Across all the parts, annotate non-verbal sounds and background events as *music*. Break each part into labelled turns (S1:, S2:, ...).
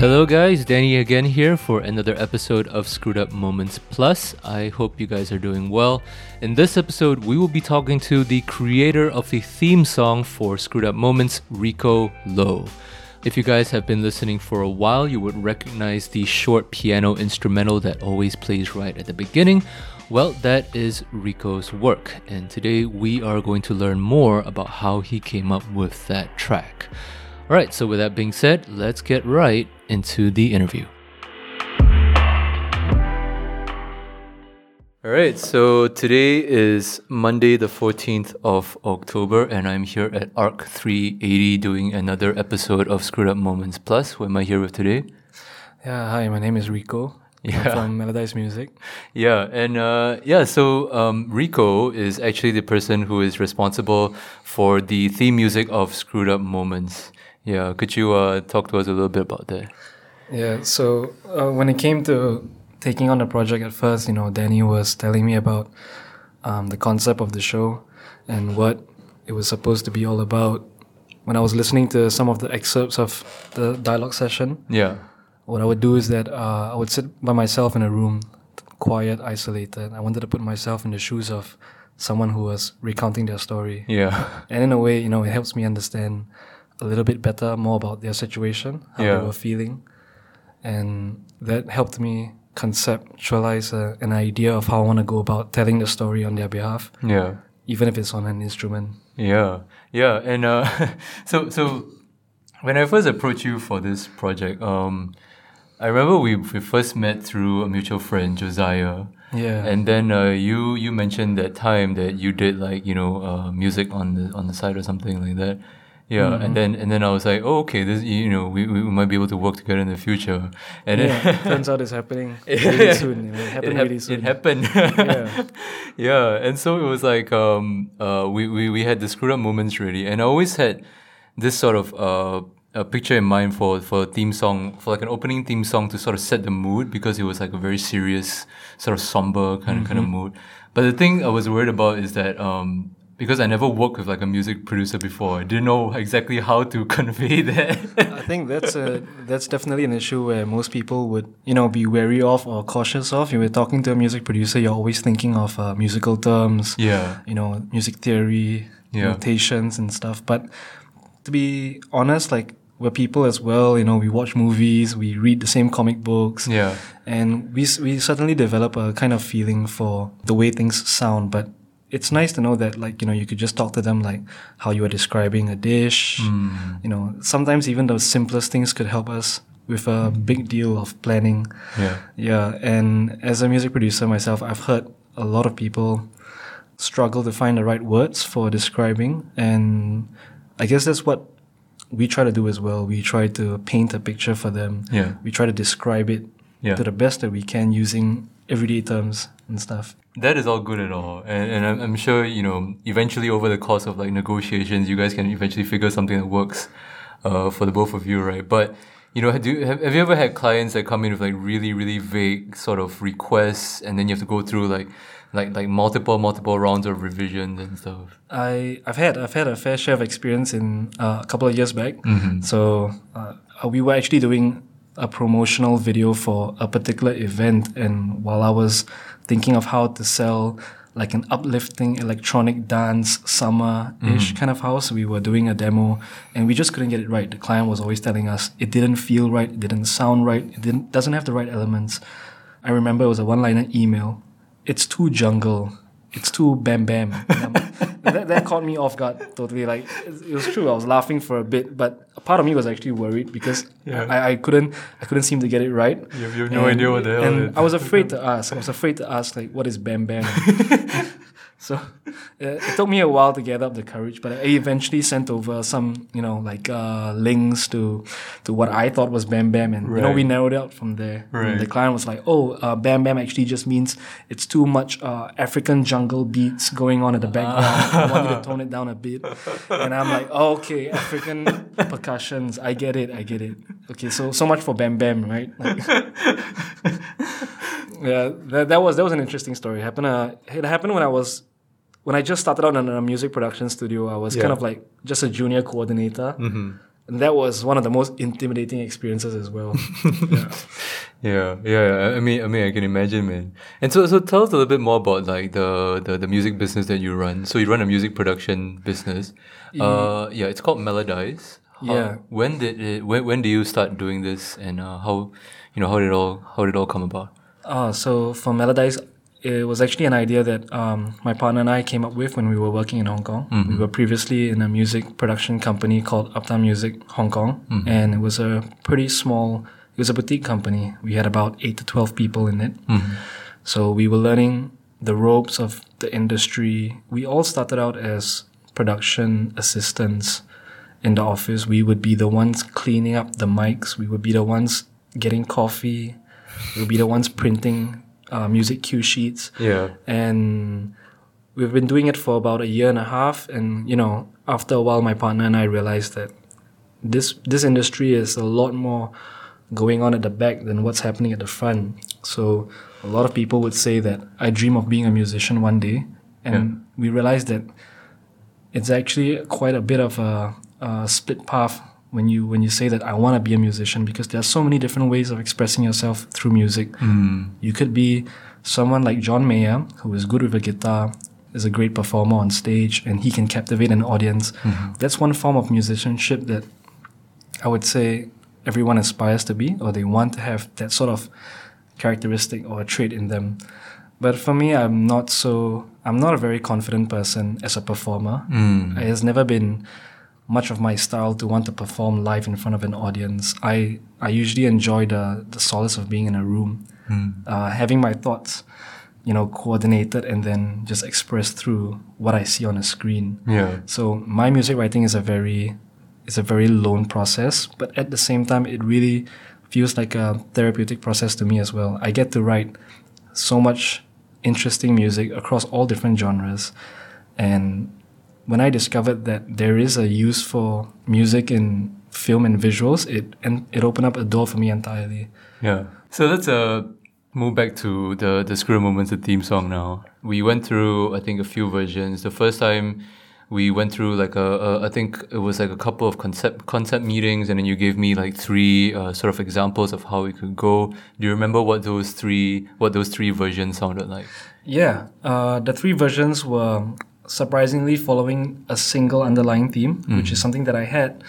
S1: Hello, guys. Danny again here for another episode of Screwed Up Moments Plus. I hope you guys are doing well. In this episode, we will be talking to the creator of the theme song for Screwed Up Moments, Rico Lowe. If you guys have been listening for a while, you would recognize the short piano instrumental that always plays right at the beginning. Well, that is Rico's work, and today we are going to learn more about how he came up with that track. Alright, so with that being said, let's get right into the interview. Alright, so today is Monday, the 14th of October, and I'm here at ARC 380 doing another episode of Screwed Up Moments Plus. Who am I here with today?
S2: Yeah, hi, my name is Rico.
S1: Yeah.
S2: I'm from Melodize Music. *laughs*
S1: Yeah, and uh, yeah, so um, Rico is actually the person who is responsible for the theme music of Screwed Up Moments. Yeah, could you uh, talk to us a little bit about that?
S2: Yeah, so uh, when it came to taking on the project at first, you know, Danny was telling me about um, the concept of the show and what it was supposed to be all about. When I was listening to some of the excerpts of the dialogue session,
S1: Yeah,
S2: what I would do is that uh, I would sit by myself in a room, quiet, isolated. I wanted to put myself in the shoes of someone who was recounting their story.
S1: yeah,
S2: And in a way, you know, it helps me understand a little bit better more about their situation, how
S1: Yeah.
S2: they were feeling. And that helped me conceptualize a, an idea of how I want to go about telling the story on their behalf,
S1: yeah.
S2: even if it's on an instrument.
S1: Yeah, yeah, and uh, *laughs* so so when I first approached you for this project, um, I remember we, we first met through a mutual friend, Josiah,
S2: Yeah.
S1: and then uh, you you mentioned that time that you did like you know uh, music on the on the side or something like that. Yeah, and then and then I was like, oh, okay, this you know we, we might be able to work together in the future, and
S2: yeah,
S1: then
S2: turns out it's happening really *laughs* soon. It happened
S1: hap-
S2: really soon.
S1: It happened.
S2: Yeah. *laughs*
S1: yeah. And so it was like um uh we, we, we had the screwed up moments really. And I always had this sort of uh a picture in mind for for a theme song for like an opening theme song to sort of set the mood because it was like a very serious sort of somber kind of kind of mood. But the thing I was worried about is that um because I never worked with like a music producer before, I didn't know exactly how to *laughs* convey that.
S2: I think that's a that's definitely an issue where most people would you know be wary of or cautious of. If you're talking to a music producer, you're always thinking of uh, musical terms,
S1: yeah.
S2: you know, music theory,
S1: Yeah.
S2: notations and stuff. But to be honest, like we're people as well. You know, we watch movies, we read the same comic books,
S1: Yeah.
S2: and we we certainly develop a kind of feeling for the way things sound. But it's nice to know that like you know you could just talk to them like how you are describing a dish. Mm. You know, sometimes even the simplest things could help us with a big deal of planning.
S1: Yeah.
S2: Yeah, and as a music producer myself, I've heard a lot of people struggle to find the right words for describing, and I guess that's what we try to do as well. We try to paint a picture for them.
S1: Yeah.
S2: We try to describe it
S1: Yeah.
S2: to the best that we can using everyday terms and stuff.
S1: That is all good at all, and, and I'm, I'm sure you know eventually over the course of like negotiations, you guys can eventually figure something that works uh, for the both of you, right? But you know, do have, have you ever had clients that come in with like really really vague sort of requests, and then you have to go through like like like multiple multiple rounds of revisions and stuff?
S2: I I've had I've had a fair share of experience in uh, a couple of years back.
S1: Mm-hmm.
S2: So uh, we were actually doing a promotional video for a particular event, and while I was thinking of how to sell like an uplifting electronic dance summer-ish mm-hmm. kind of house, we were doing a demo, and we just couldn't get it right. The client was always telling us it didn't feel right, it didn't sound right, it didn't doesn't have the right elements. I remember it was a one-liner email. It's too jungle. It's too bam bam. And that, that caught me off guard totally. Like it, was true. I was laughing for a bit, but a part of me was actually worried because
S1: Yeah.
S2: I, I couldn't I couldn't seem to get it right.
S1: You have- you have no idea what the hell
S2: And
S1: it-
S2: I was afraid to *laughs* ask. I was afraid to ask like, what is bam bam? *laughs* So *laughs* uh, it took me a while to get up the courage, but I eventually sent over some, you know, like uh, links to to what I thought was Bam Bam, and you know we narrowed it out from there. And
S1: Right.
S2: the client was like, "Oh, uh, Bam Bam actually just means it's too much uh, African jungle beats going on at the background. I *laughs* want you to tone it down a bit." And I'm like, oh, "Okay, African percussions. I get it. I get it. Okay, so so much for Bam Bam, right?" Like, *laughs* yeah, that, that was that was an interesting story. It happened. Uh, it happened when I was when I just started out in a music production studio. I was kind of like just a junior coordinator. and that was one of the most intimidating experiences as well. *laughs*
S1: yeah. yeah, yeah. I mean, I mean, I can imagine, man. And so, so tell us a little bit more about like the the, the music business that you run. So you run a music production business. Uh, yeah, it's called Melodize. How,
S2: Yeah.
S1: When did it? When, when do you start doing this, and uh, how, you know, how did it all how did it all come about?
S2: Uh, so for Melodize, it was actually an idea that um, my partner and I came up with when we were working in Hong Kong. We mm-hmm. were previously in a music production company called Uptown Music Hong Kong, mm-hmm. and it was a pretty small. It was a boutique company. We had about eight to twelve people in it. Mm-hmm. So we were learning the ropes of the industry. We all started out as production assistants in the office. We would be the ones cleaning up the mics. We would be the ones getting coffee. We would be the ones printing uh, music cue sheets.
S1: Yeah.
S2: And we've been doing it for about a year and a half. And, you know, after a while, my partner and I realized that this, this industry is a lot more going on at the back than what's happening at the front. So a lot of people would say that I dream of being a musician one day. And we realized that it's actually quite a bit of a, a split path when you when you say that I want to be a musician because there are so many different ways of expressing yourself through music. Hmm. You could be someone like John Mayer, who is good with a guitar, is a great performer on stage, and he can captivate an audience. Hmm. That's one form of musicianship that I would say everyone aspires to be, or they want to have that sort of characteristic or a trait in them. But for me, I'm not so. I'm not a very confident person as a performer. Hmm. It has never been much of my style to want to perform live in front of an audience. I I usually enjoy the the solace of being in a room, uh, having my thoughts, you know, coordinated and then just expressed through what I see on a screen.
S1: Yeah.
S2: So my music writing is a very is a very lone process, but at the same time, it really feels like a therapeutic process to me as well. I get to write so much interesting music across all different genres, and when I discovered that there is a use for music in film and visuals, it and it opened up a door for me entirely.
S1: Yeah. So let's uh move back to the the Screw Moments, the theme song now. We went through I think a few versions. The first time we went through like a, a I think it was like a couple of concept concept meetings and then you gave me like three uh, sort of examples of how it could go. Do you remember what those three what those three versions sounded like?
S2: Yeah, uh, the three versions were surprisingly following a single underlying theme, which is mm-hmm. something that I had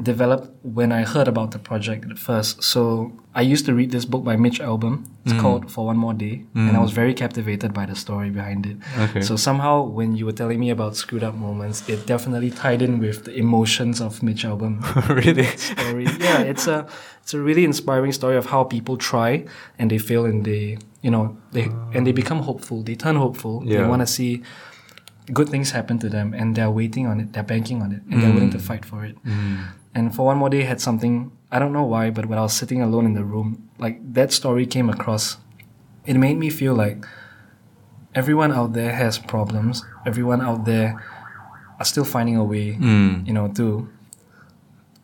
S2: developed when I heard about the project at first. So I used to read this book by Mitch Albom. It's mm-hmm. called For One More Day, and I was mm-hmm. very captivated by the story behind it.
S1: Okay.
S2: So somehow, when you were telling me about screwed up moments, it definitely tied in with the emotions of Mitch Albom *laughs*
S1: really? *laughs*
S2: story. yeah, it's a it's a really inspiring story of how people try and they fail and they you know they and they ah. become hopeful. They turn hopeful.
S1: Yeah.
S2: They want to see good things happen to them and they're waiting on it. They're banking on it and they're willing to fight for it. And for one more day, had something I don't know why, but when I was sitting alone in the room, like that story came across. It made me feel like everyone out there has problems. Everyone out there are still finding a way,
S1: Mm.
S2: you know, to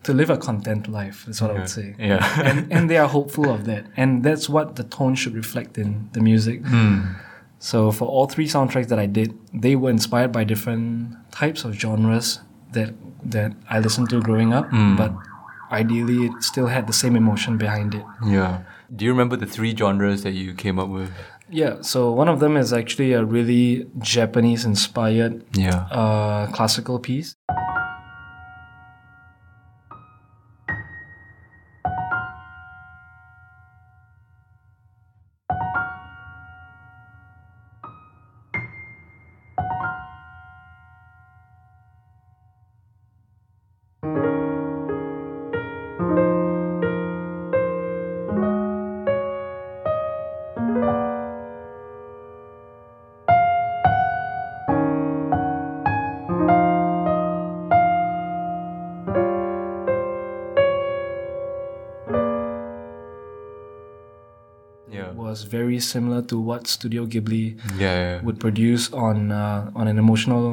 S2: to live a content life. Is what I would say.
S1: Yeah.
S2: and and they are hopeful of that, and that's what the tone should reflect in the music.
S1: Mm.
S2: So for all three soundtracks that I did, they were inspired by different types of genres that that I listened to growing up, but ideally it still had the same emotion behind it.
S1: Yeah. Do you remember the three genres that you came up with?
S2: Yeah, so one of them is actually a really Japanese inspired
S1: Yeah.
S2: uh, classical piece. Was very similar to what Studio Ghibli
S1: Yeah. yeah.
S2: would produce on uh, on an emotional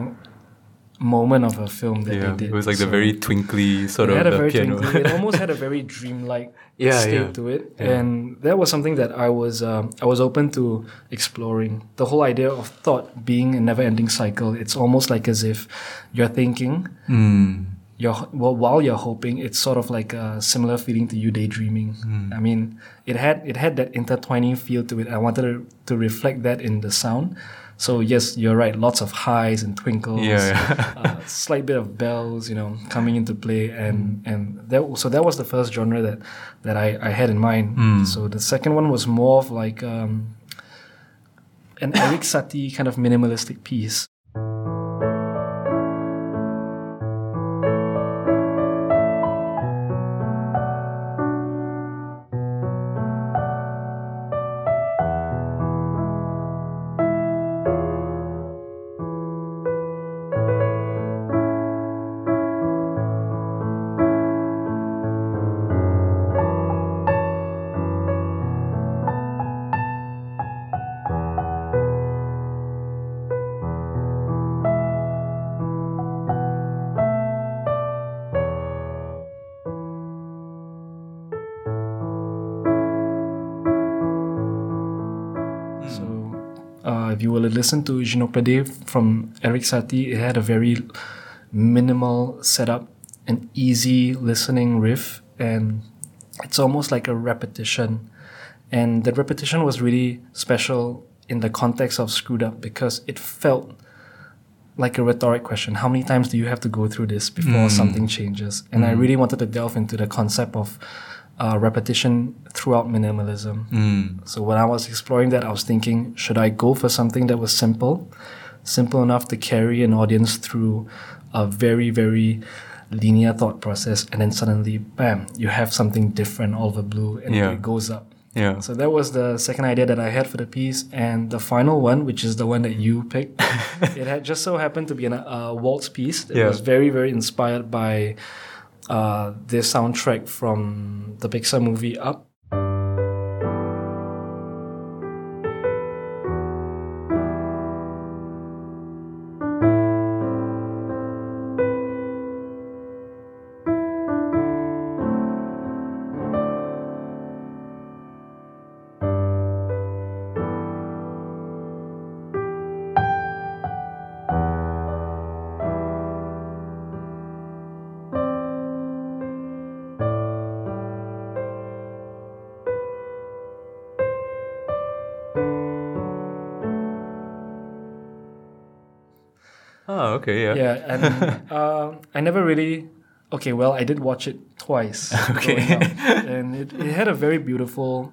S2: moment of a film that
S1: Yeah,
S2: they did.
S1: it was like the very twinkly sort of the piano.
S2: twinkly, it *laughs* almost had a very dreamlike *laughs*
S1: Yeah,
S2: state
S1: yeah.
S2: to it,
S1: Yeah.
S2: and that was something that I was um, I was open to exploring. The whole idea of thought being a never-ending cycle. It's almost like as if you're thinking,
S1: Mm.
S2: You're well, while you're hoping, it's sort of like a similar feeling to you daydreaming. I mean, it had it had that intertwining feel to it. I wanted to, to reflect that in the sound. So yes, you're right. Lots of highs and twinkles.
S1: Yeah, yeah.
S2: uh, slight bit of bells, you know, coming into play, and and that so that was the first genre that that I, I had in mind. So the second one was more of like um, an Eric Satie kind of minimalistic piece. Will listen to Gymnopédie from Eric Satie, it had a very minimal setup, an easy listening riff, and it's almost like a repetition. And that repetition was really special in the context of Screwed Up because it felt like a rhetoric question. How many times do you have to go through this before mm. something changes? And I mm. really wanted to delve into the concept of uh, repetition throughout minimalism. So when I was exploring that, I was thinking, should I go for something that was simple, simple enough to carry an audience through a very, very linear thought process, and then suddenly, bam, you have something different all over blue, and
S1: Yeah.
S2: it goes up.
S1: Yeah.
S2: So that was the second idea that I had for the piece, and the final one, which is the one that you picked, *laughs* it had just so happened to be an, a waltz piece that
S1: Yeah.
S2: was very, very inspired by uh, this soundtrack from the Pixar movie Up.
S1: Oh, okay, yeah.
S2: Yeah, and uh, *laughs* I never really. Okay, well, I did watch it twice. *laughs*
S1: Okay.
S2: up, and it, it had a very beautiful.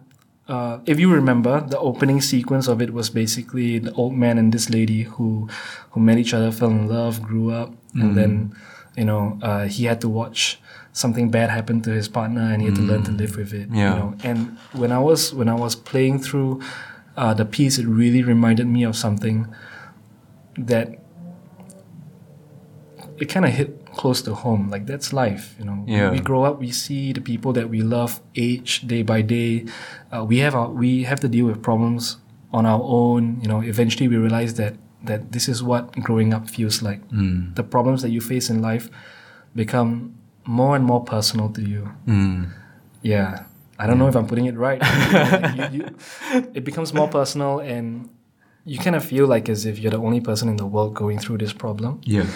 S2: Uh, if you remember, the opening sequence of it was basically the old man and this lady who, who met each other, fell in love, grew up, and then, you know, uh, he had to watch something bad happen to his partner, and he had to learn to live with it.
S1: Yeah.
S2: You know, and when I was when I was playing through uh, the piece, it really reminded me of something that it kind of hit close to home. Like that's life, you know.
S1: Yeah.
S2: We grow up, we see the people that we love age day by day. Uh, we have our, we have to deal with problems on our own. You know, eventually we realize that that this is what growing up feels like.
S1: Mm.
S2: The problems that you face in life become more and more personal to you.
S1: Mm.
S2: Yeah. I don't know if I'm putting it right. *laughs* You- you- it becomes more personal and you kind of feel like as if you're the only person in the world going through this problem.
S1: Yeah.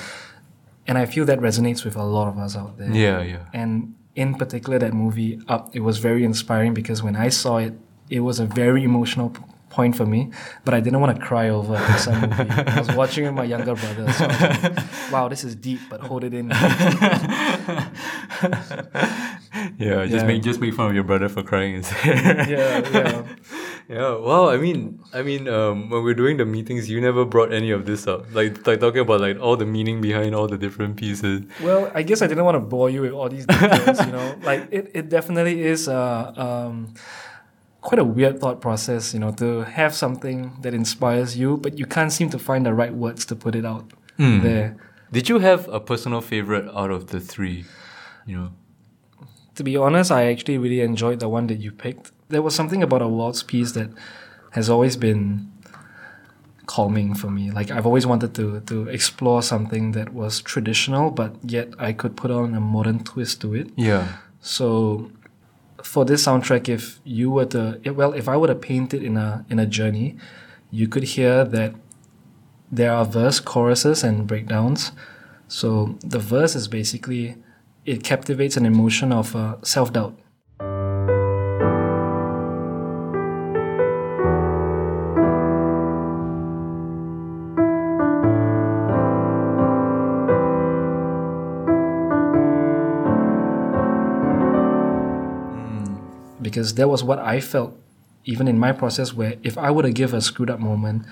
S2: And I feel that resonates with a lot of us out there.
S1: Yeah, yeah.
S2: And in particular, that movie Up, it was very inspiring because when I saw it, it was a very emotional point for me. But I didn't want to cry over Pixar movie. I was watching with my younger brother. So I was like, wow, this is deep, but hold it in. *laughs*
S1: Yeah, just
S2: Yeah.
S1: make just make fun of your brother for crying instead. *laughs*
S2: yeah, yeah.
S1: Yeah, well, I mean, I mean, um, when we're doing the meetings, you never brought any of this up, like like talking about like all the meaning behind all the different pieces.
S2: Well, I guess I didn't want to bore you with all these details, you know. Like it, it definitely is uh, um, quite a weird thought process, you know, to have something that inspires you, but you can't seem to find the right words to put it out
S1: Hmm.
S2: there.
S1: Did you have a personal favorite out of the three? You know.
S2: To be honest, I actually really enjoyed the one that you picked. There was something about a waltz piece that has always been calming for me. Like I've always wanted to to explore something that was traditional, but yet I could put on a modern twist to it.
S1: Yeah.
S2: So for this soundtrack, if you were to well, if I were to paint it in a in a journey, you could hear that there are verse, choruses, and breakdowns, So the verse is basically it captivates an emotion of uh, self doubt. Because that was what I felt even in my process where if I were to give a screwed up moment,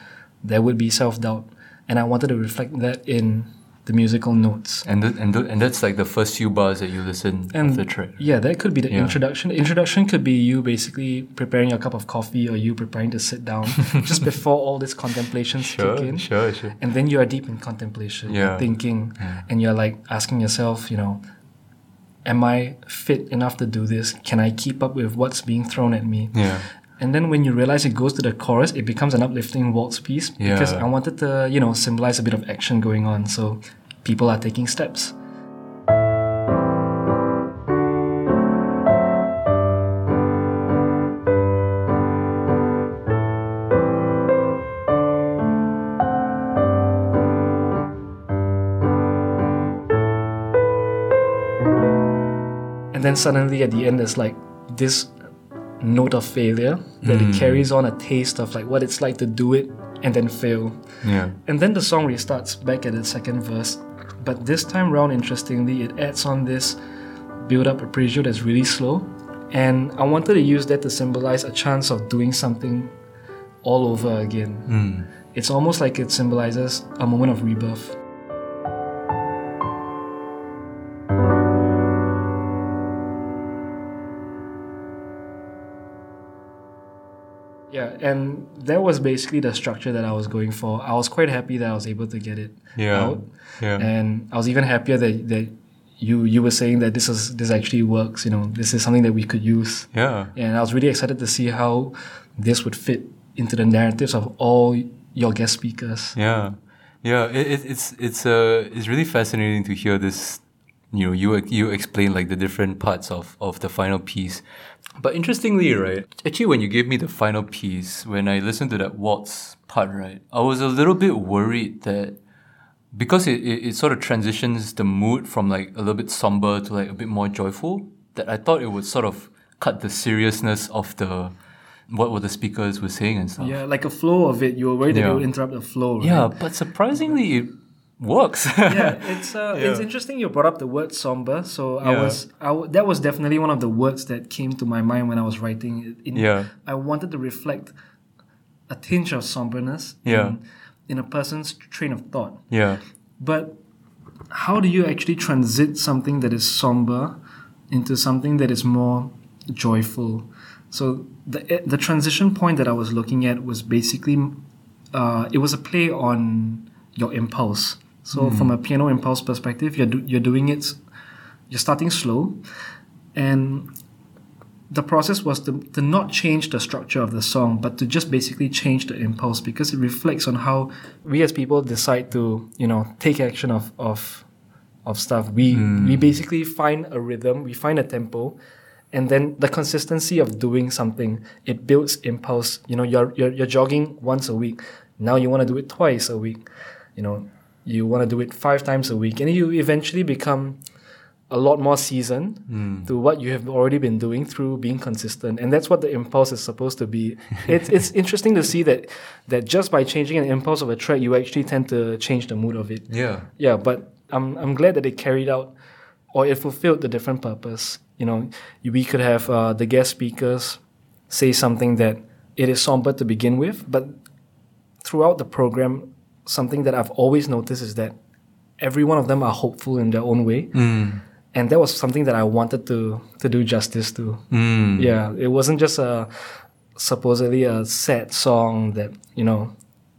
S2: there would be self doubt. And I wanted to reflect that in the musical notes.
S1: And th- and th- and that's like the first few bars that you listen
S2: And
S1: of the track.
S2: yeah, that could be the
S1: Yeah.
S2: introduction. The introduction could be you basically preparing your cup of coffee or you preparing to sit down *laughs* just before all these contemplations
S1: Sure,
S2: kick in.
S1: sure, sure.
S2: And then you are deep in contemplation,
S1: Yeah.
S2: thinking, and you're like asking yourself, you know, am I fit enough to do this? Can I keep up with what's being thrown at me?
S1: Yeah.
S2: And then when you realize it goes to the chorus, it becomes an uplifting waltz piece because I wanted to, you know, symbolize a bit of action going on. So people are taking steps. Then suddenly at the end, there's like this note of failure that it mm. carries on a taste of like what it's like to do it and then fail.
S1: Yeah.
S2: And then the song restarts back at the second verse. But this time round, interestingly, it adds on this build up appraisal that's really slow. And I wanted to use that to symbolize a chance of doing something all over again. Mm. It's almost like it symbolizes a moment of rebirth. And that was basically the structure that I was going for. I was quite happy that I was able to get it
S1: Yeah.
S2: out.
S1: Yeah.
S2: And I was even happier that, that you you were saying that this is this actually works, you know, this is something that we could use.
S1: Yeah.
S2: And I was really excited to see how this would fit into the narratives of all your guest speakers.
S1: Yeah, yeah. It, it, it's it's uh it's really fascinating to hear this. You know, you you explain like the different parts of of the final piece. But interestingly, right? Actually, when you gave me the final piece, when I listened to that waltz part, right, I was a little bit worried that because it, it, it sort of transitions the mood from like a little bit somber to like a bit more joyful, that I thought it would sort of cut the seriousness of the what were the speakers were saying and stuff.
S2: Yeah, like a flow of it. You were worried that it would interrupt the flow, right?
S1: Yeah, but surprisingly, it works. *laughs*
S2: yeah, it's uh, it's interesting you brought up the word somber. So I
S1: Yeah.
S2: was I w- that was definitely one of the words that came to my mind when I was writing. it. In,
S1: Yeah.
S2: I wanted to reflect a tinge of somberness
S1: Yeah.
S2: in, in a person's train of thought.
S1: yeah,
S2: But how do you actually transit something that is somber into something that is more joyful? So the the transition point that I was looking at was basically uh, it was a play on your impulse. So from a piano impulse perspective, you're do, you're doing it, you're starting slow, and the process was to, to not change the structure of the song, but to just basically change the impulse because it reflects on how we as people decide to, you know, take action of of of stuff. We we hmm. basically find a rhythm, we find a tempo, and then the consistency of doing something, it builds impulse. You know, you're you're, you're jogging once a week. Now you want to do it twice a week. You know, you want to do it five times a week, and you eventually become a lot more seasoned to what you have already been doing through being consistent. And that's what the impulse is supposed to be. It's, it's *laughs* interesting to see that that just by changing an impulse of a track you actually tend to change the mood of it.
S1: Yeah,
S2: yeah but i'm, I'm glad that it carried out or it fulfilled the different purpose. You know we could have uh, the guest speakers say something that it is somber to begin with but throughout the program something that i've always noticed is that every one of them are hopeful in their own way and that was something that I wanted to to do justice to.
S1: Mm.
S2: Yeah, it wasn't just a supposedly a sad song that you know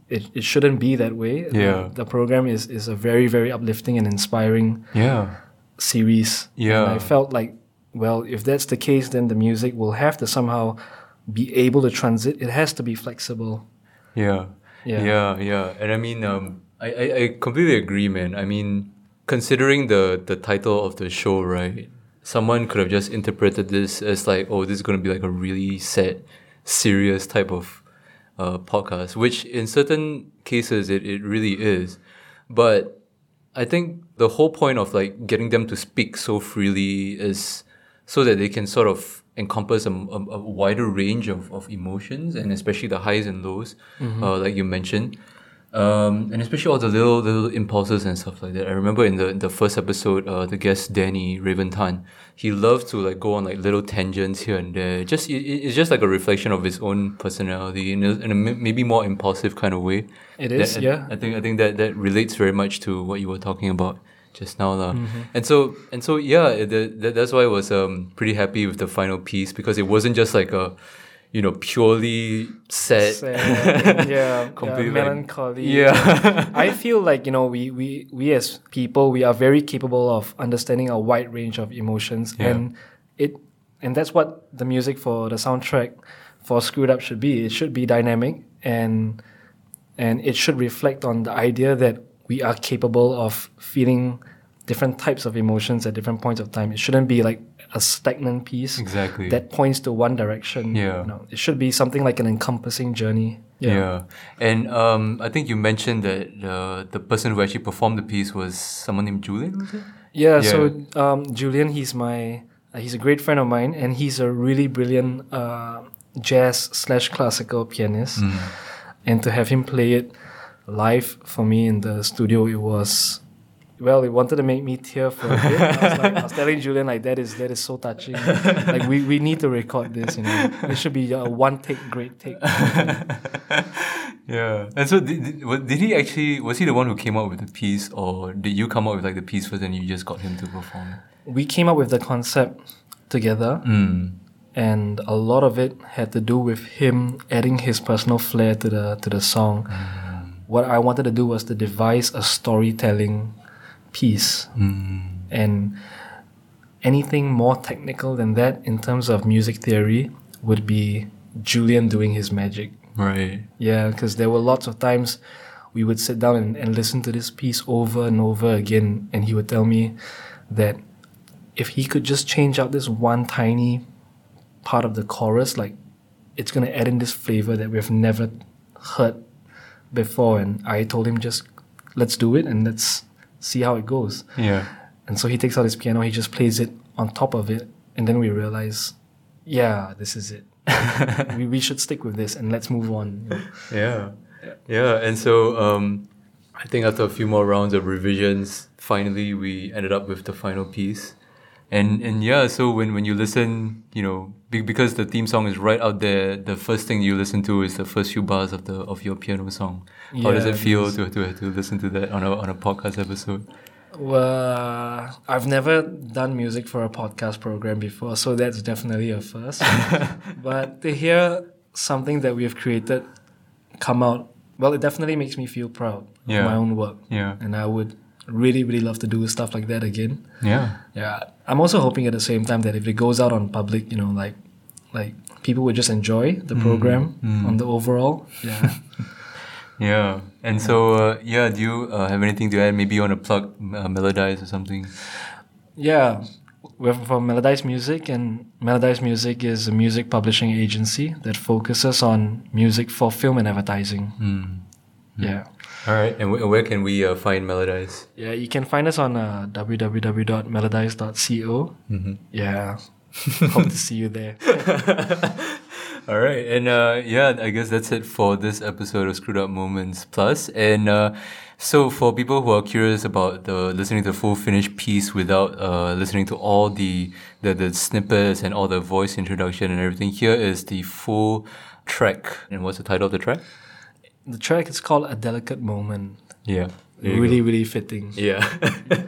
S2: it, it shouldn't be that way.
S1: Yeah.
S2: the, the program is is a very very uplifting and inspiring
S1: yeah,
S2: series.
S1: Yeah.
S2: and I felt like well, if that's the case, then the music will have to somehow be able to transit. It has to be flexible.
S1: yeah,
S2: Yeah.
S1: yeah, yeah. And I mean, um, I, I, I completely agree, man. I mean, considering the the title of the show, right? Someone could have just interpreted this as like, oh, this is going to be like a really sad, serious type of uh, podcast, which in certain cases it, it really is. But I think the whole point of like getting them to speak so freely is so that they can sort of encompass a, a, a wider range of, of emotions and especially the highs and lows, uh, like you mentioned. Um, and especially all the little little impulses and stuff like that. I remember in the in the first episode, uh, the guest Danny Raven Tan, he loved to like go on like little tangents here and there. Just it, it- it's just like a reflection of his own personality in a, in a maybe more impulsive kind of way.
S2: It is,
S1: That-
S2: yeah.
S1: I think I think that that relates very much to what you were talking about just now, lah. And so and so yeah, that, that, that's why I was um pretty happy with the final piece because it wasn't just like a you know purely sad.
S2: Sad, *laughs* yeah,
S1: Completely
S2: yeah, melancholy.
S1: Yeah. *laughs*
S2: I feel like you know we we we as people we are very capable of understanding a wide range of emotions,
S1: Yeah.
S2: and it and that's what the music for the soundtrack for Screwed Up should be. It should be dynamic and and it should reflect on the idea that we are capable of feeling different types of emotions at different points of time. It shouldn't be like a stagnant piece
S1: Exactly.
S2: that points to one direction.
S1: Yeah.
S2: You know, it should be something like an encompassing journey.
S1: Yeah. And um, I think you mentioned that uh, the person who actually performed the piece was someone named Julian, it?
S2: Yeah, so um, Julian, he's my uh, he's a great friend of mine, and he's a really brilliant uh, jazz slash classical pianist. And to have him play it live for me in the studio, it was well, it wanted to make me tear for a bit. I was, like, I was *laughs* telling Julian like that is that is so touching. like we, we need to record this. You know, it should be a one take, great take. *laughs*
S1: Yeah. And so did, did, did he actually, was he the one who came up with the piece or did you come up with like the piece first and you just got him to perform?
S2: We came up with the concept together.
S1: Mm.
S2: and a lot of it had to do with him adding his personal flair to the to the song. What I wanted to do was to devise a storytelling piece,
S1: Mm.
S2: and anything more technical than that in terms of music theory would be Julian doing his magic.
S1: Right.
S2: Yeah, because there were lots of times we would sit down and, and listen to this piece over and over again, and he would tell me that if he could just change out this one tiny part of the chorus, like it's gonna add in this flavor that we've never heard before. And I told him just let's do it and let's see how it goes.
S1: Yeah.
S2: And so he takes out his piano, he just plays it on top of it, and then we realize, yeah, this is it. *laughs* we, we should stick with this and let's move on. you know.
S1: Yeah. Yeah. And so um, I think after a few more rounds of revisions, finally we ended up with the final piece. And and yeah, so when, when you listen, you know, be, because the theme song is right out there, the first thing you listen to is the first few bars of the of your piano song. How does it
S2: it
S1: feel to, to to listen to that on a on a podcast episode?
S2: Well, I've never done music for a podcast program before, so that's definitely a first. *laughs* but to hear something that we've created come out, well, it definitely makes me feel proud
S1: Yeah.
S2: of my own work.
S1: Yeah.
S2: And I would really, really love to do stuff like that again.
S1: Yeah.
S2: Yeah. I'm also hoping at the same time that if it goes out on public, you know, like like people would just enjoy the program on the overall. Yeah. *laughs*
S1: Yeah. And so uh, yeah, do you uh, have anything to add? Maybe you want to plug uh, Melodize or something?
S2: Yeah, we're from Melodize Music, and Melodize Music is a music publishing agency that focuses on music for film and advertising.
S1: Mm.
S2: Yeah.
S1: All right. And wh- where can we uh, find Melodize?
S2: Yeah, you can find us on uh, www.melodize.co.
S1: Mm-hmm.
S2: Yeah. *laughs* Hope to see you there. *laughs*
S1: All right, and uh, yeah, I guess that's it for this episode of Screwed Up Moments Plus. And uh, so, for people who are curious about the listening to the full finished piece without uh, listening to all the, the the snippets and all the voice introduction and everything, here is the full track. And what's the title of the track?
S2: The track is called A Delicate Moment.
S1: Yeah,
S2: Really,
S1: go.
S2: really fitting.
S1: Yeah. *laughs*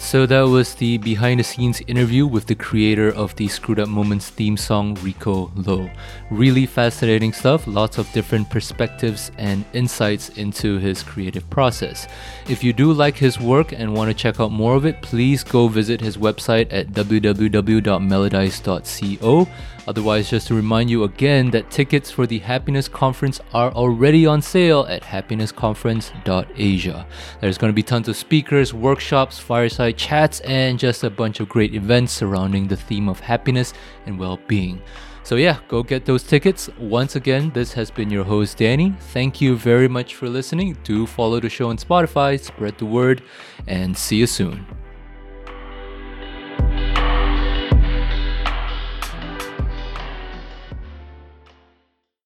S1: so that was the behind the scenes interview with the creator of the Screwed Up Moments theme song, Rico Low. Really fascinating stuff, lots of different perspectives and insights into his creative process. If you do like his work and want to check out more of it, please go visit his website at www.melodize.co. Otherwise, just to remind you again that tickets for the Happiness Conference are already on sale at happinessconference.asia. There's going to be tons of speakers, workshops, fireside chats, and just a bunch of great events surrounding the theme of happiness and well being. So, yeah, go get those tickets. Once again, this has been your host, Danny. Thank you very much for listening. Do follow the show on Spotify, spread the word, and see you soon.